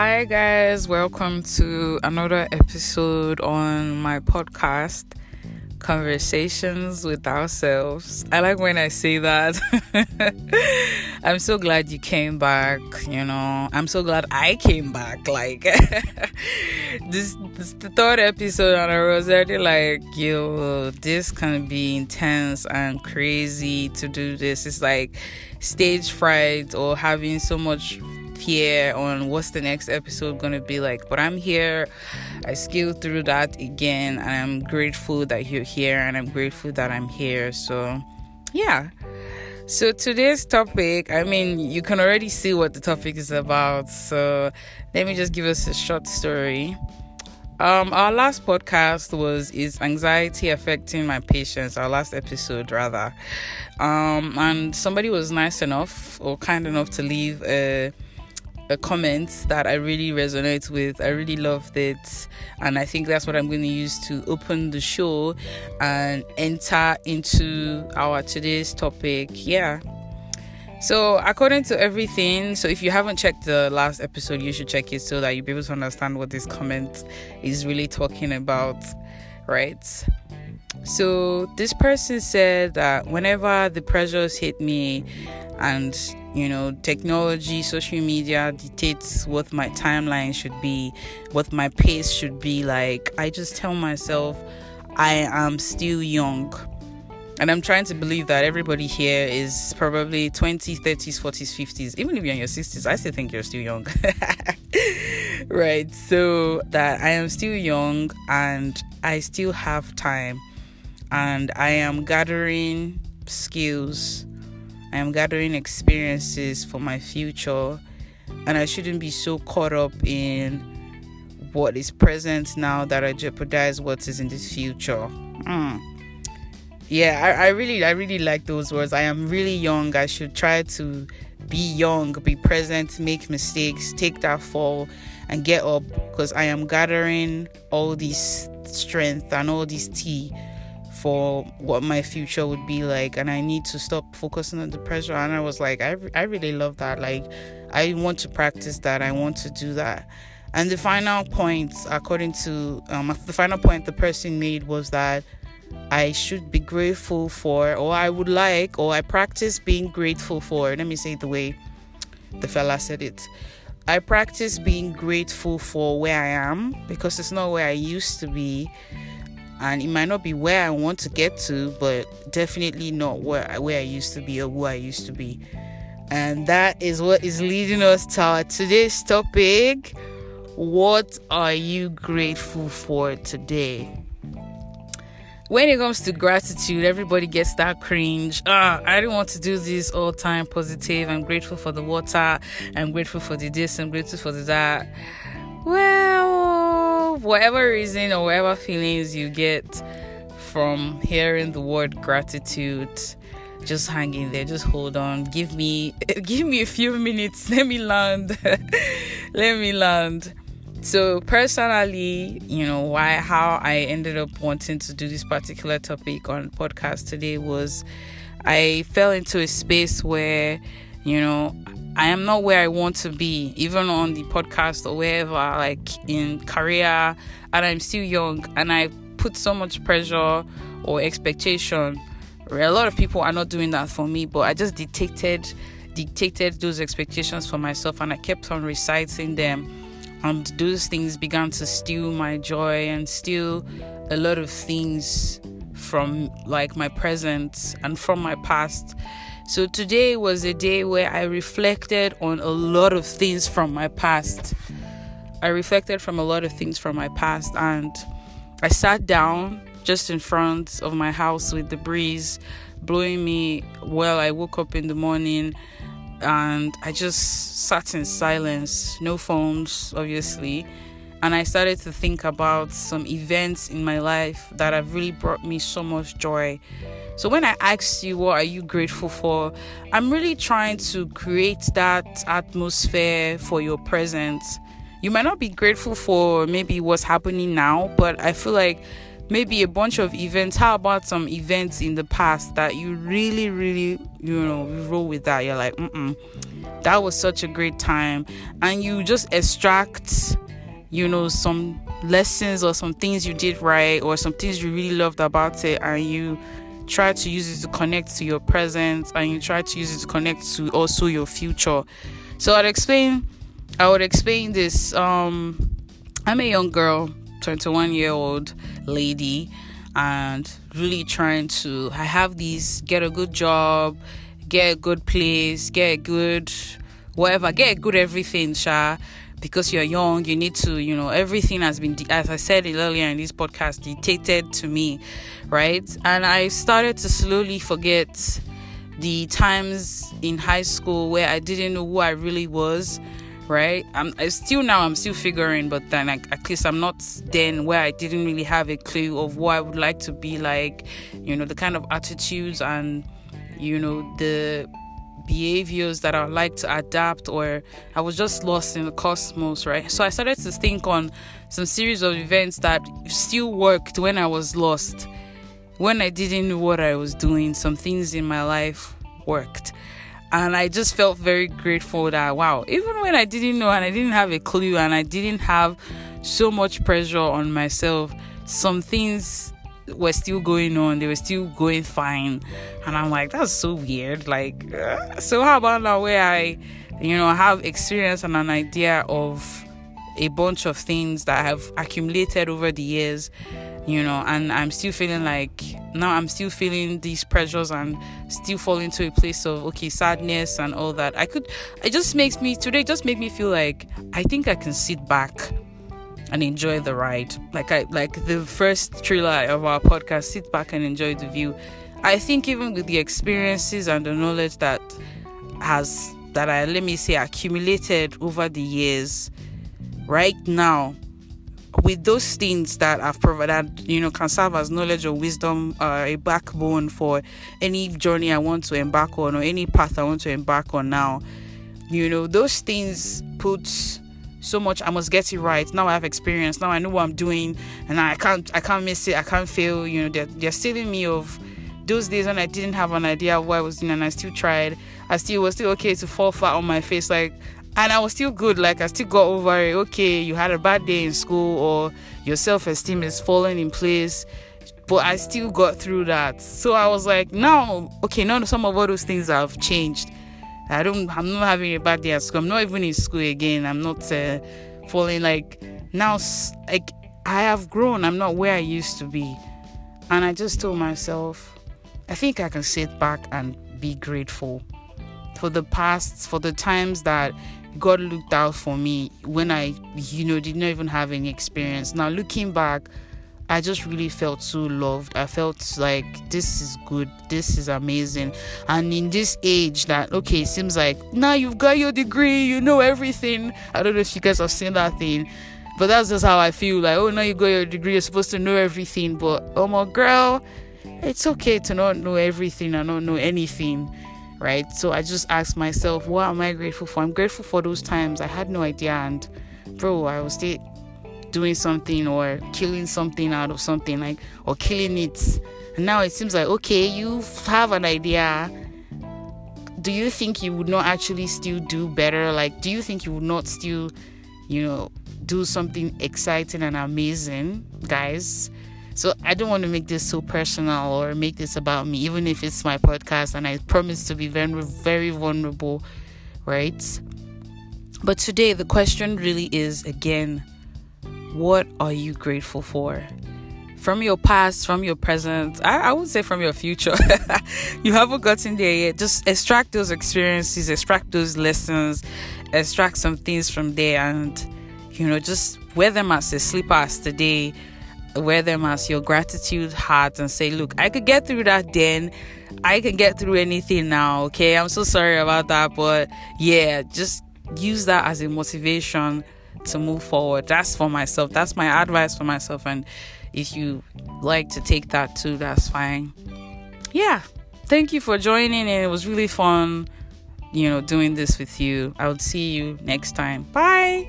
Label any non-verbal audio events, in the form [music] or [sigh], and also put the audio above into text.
Hi, guys, welcome to another episode on my podcast, Conversations with Ourselves. I like when I say that. [laughs] I'm so glad you came back, you know. I'm so glad I came back. Like, [laughs] this, this the third episode, and I was already like, yo, this can be intense and crazy to do this. It's like stage fright or having so much here on what's the next episode going to be like. But I'm here. I scaled through that again, and I'm grateful that you're here, and I'm grateful that I'm here. So, yeah. So, today's topic, I mean, you can already see what the topic is about. So, let me just give us a short story. Um, our last podcast was is anxiety affecting my patience? Our last episode, rather, um, and somebody was nice enough or kind enough to leave a a comment that I really resonate with. I really loved it, and I think that's what I'm going to use to open the show and enter into our today's topic. Yeah. So, according to everything, so if you haven't checked the last episode, you should check it so that you'll be able to understand what this comment is really talking about, right? So, this person said that whenever the pressures hit me and you know technology social media dictates what my timeline should be what my pace should be like i just tell myself i am still young. And i'm trying to believe that everybody here is probably 20s 30s 40s 50s even if you're in your 60s i still think you're still young. [laughs] Right. So that i am still young and i still have time and i am gathering skills I am gathering experiences for my future, and I shouldn't be so caught up in what is present now that I jeopardize what is in the future. Mm. Yeah, I, I really, I really like those words. I am really young. I should try to be young, be present, make mistakes, take that fall, and get up because I am gathering all this strength and all this tea for what my future would be like and i need to stop focusing on the pressure. And i was like i, I really love that. Like i want to practice that. I want to do that. And the final point according to um, the final point the person made was that i should be grateful for or i would like or i practice being grateful for. Let me say it the way the fella said it. I practice being grateful for where i am because it's not where i used to be and it might not be where I want to get to, but definitely not where where I used to be or who I used to be. And that is what is leading us to our today's topic. What are you grateful for today? When it comes to gratitude, everybody gets that cringe. Ah, I don't want to do this all time positive. I'm grateful for the water. I'm grateful for the this. I'm grateful for the that. Well, whatever reason or whatever feelings you get from hearing the word gratitude, just hang in there, just hold on. Give me [laughs] give me a few minutes. Let me land. [laughs] Let me land. So personally, you know, why how I ended up wanting to do this particular topic on podcast today was I fell into a space where, you know, I am not where I want to be, even on the podcast or wherever, like in career, and I'm still young, and I put so much pressure or expectation. A lot of people are not doing that for me, but I just dictated dictated those expectations for myself, and I kept on reciting them, and those things began to steal my joy and steal a lot of things from like my present and from my past. So today was a day where I reflected on a lot of things from my past. I reflected from a lot of things from my past and I sat down just in front of my house with the breeze blowing me well I woke up in the morning. And I just sat in silence, no phones obviously, and I started to think about some events in my life that have really brought me so much joy so when I ask you what are you grateful for, I'm really trying to create that atmosphere for your presence. You might not be grateful for maybe what's happening now, but I feel like maybe a bunch of events. How about some events in the past that you really, really, you know, roll with that? You're like, mm that was such a great time and you just extract you know some lessons or some things you did right or some things you really loved about it and you try to use it to connect to your present and you try to use it to connect to also your future. So i'd explain i would explain this um i'm a young girl 21 year old lady and really trying to i have these get a good job get a good place get a good whatever get a good everything sha because you're young you need to you know everything has been as i said earlier in this podcast dictated to me right? And i started to slowly forget the times in high school where i didn't know who i really was right? I'm I still now i'm still figuring but then I, at least i'm not then where i didn't really have a clue of what i would like to be like you know the kind of attitudes and you know the behaviors that I would like to adapt, or I was just lost in the cosmos, right? So I started to think on some series of events that still worked when I was lost, when I didn't know what I was doing. Some things in my life worked. And I just felt very grateful that, wow, even when I didn't know and I didn't have a clue and I didn't have so much pressure on myself, some things were still going on. They were still going fine. And I'm like, that's so weird. Like, uh, so how about now where I, you know, have experience and an idea of a bunch of things that have accumulated over the years, you know, and I'm still feeling like now I'm still feeling these pressures and still fall into a place of okay sadness and all that. I could it just makes me today just make me feel like I think I can sit back and enjoy the ride. Like I like the first trailer of our podcast, sit back and enjoy the view. I think even with the experiences and the knowledge that has that I let me say accumulated over the years, right now, with those things that I've provided, you know, can serve as knowledge or wisdom, uh, a backbone for any journey I want to embark on or any path I want to embark on now. You know, those things put so much i must get it right. Now i have experience. Now i know what i'm doing and i can't i can't miss it. I can't fail. You know they're, they're stealing me of those days when i didn't have an idea of what i was doing and i still tried. I still was still okay to fall flat on my face like and i was still good. Like i still got over it. Okay you had a bad day in school or your self-esteem is falling in place but i still got through that. So i was like now okay now some of all those things have changed I don't. I'm not having a bad day at school. I'm not even in school again. I'm not uh, falling like now. Like I have grown. I'm not where I used to be, and I just told myself, I think I can sit back and be grateful for the past, for the times that God looked out for me when I, you know, did not even have any experience. Now looking back I just really felt so loved. I felt like this is good, this is amazing. And in this age that okay, it seems like now you've got your degree, you know everything. I don't know if you guys have seen that thing. But that's just how I feel. Like, oh now you got your degree, you're supposed to know everything. But oh my girl, it's okay to not know everything and not know anything. Right? So I just asked myself, what am I grateful for? I'm grateful for those times I had no idea and bro, I was doing something or killing something out of something like or killing it. And now it seems like okay you have an idea. Do you think you would not actually still do better? Like do you think you would not still you know do something exciting and amazing guys? So i don't want to make this so personal or make this about me even if it's my podcast and i promise to be very very vulnerable right? But today the question really is again what are you grateful for? From your past, from your present, I, I would say from your future. [laughs] you haven't gotten there yet. Just extract those experiences, extract those lessons, extract some things from there, and you know, just wear them as a slipper as today. Wear them as your gratitude heart and say, Look, I could get through that then. I can get through anything now. Okay, I'm so sorry about that, but yeah, just use that as a motivation to move forward. That's for myself. That's my advice for myself. And if you like to take that too, that's fine. Yeah. Thank you for joining. And it was really fun, you know, doing this with you. I will see you next time. Bye.